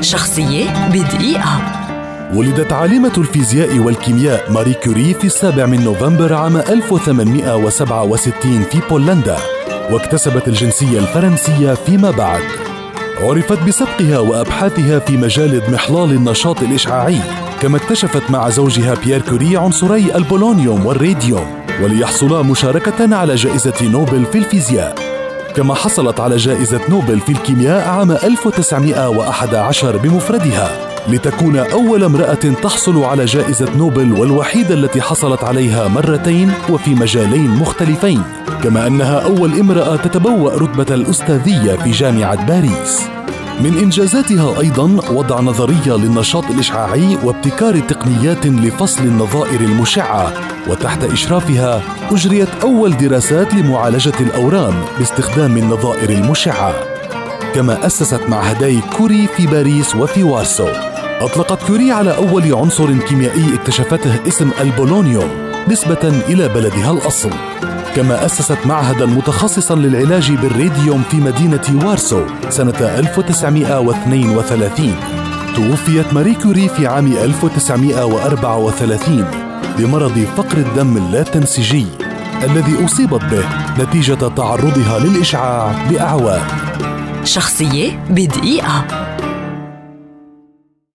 شخصية بدقيقة. ولدت عالمة الفيزياء والكيمياء ماري كوري في السابع من نوفمبر عام 1867 في بولندا واكتسبت الجنسية الفرنسية فيما بعد. عرفت بسبقها وأبحاثها في مجال إضمحلال النشاط الإشعاعي كما اكتشفت مع زوجها بيير كوري عنصري البولونيوم والراديوم وليحصلا مشاركة على جائزة نوبل في الفيزياء. كما حصلت على جائزة نوبل في الكيمياء عام 1911 بمفردها. لتكون أول امرأة تحصل على جائزة نوبل والوحيدة التي حصلت عليها مرتين وفي مجالين مختلفين. كما أنها أول امرأة تتبوأ رتبة الأستاذية في جامعة باريس. من إنجازاتها أيضا وضع نظرية للنشاط الإشعاعي وابتكار تقنيات لفصل النظائر المشعة وتحت إشرافها أجريت أول دراسات لمعالجة الأورام باستخدام النظائر المشعة. كما أسست معهدي كوري في باريس وفي وارسو. أطلقت كوري على أول عنصر كيميائي اكتشفته اسم البولونيوم نسبة إلى بلدها الأصل. كما أسست معهدا متخصصا للعلاج بالراديوم في مدينة وارسو سنة 1932 توفيت ماري كوري في عام 1934 بمرض فقر الدم اللاتنسيجي الذي أصيبت به نتيجة تعرضها للإشعاع بأعوام. شخصية بدقيقة.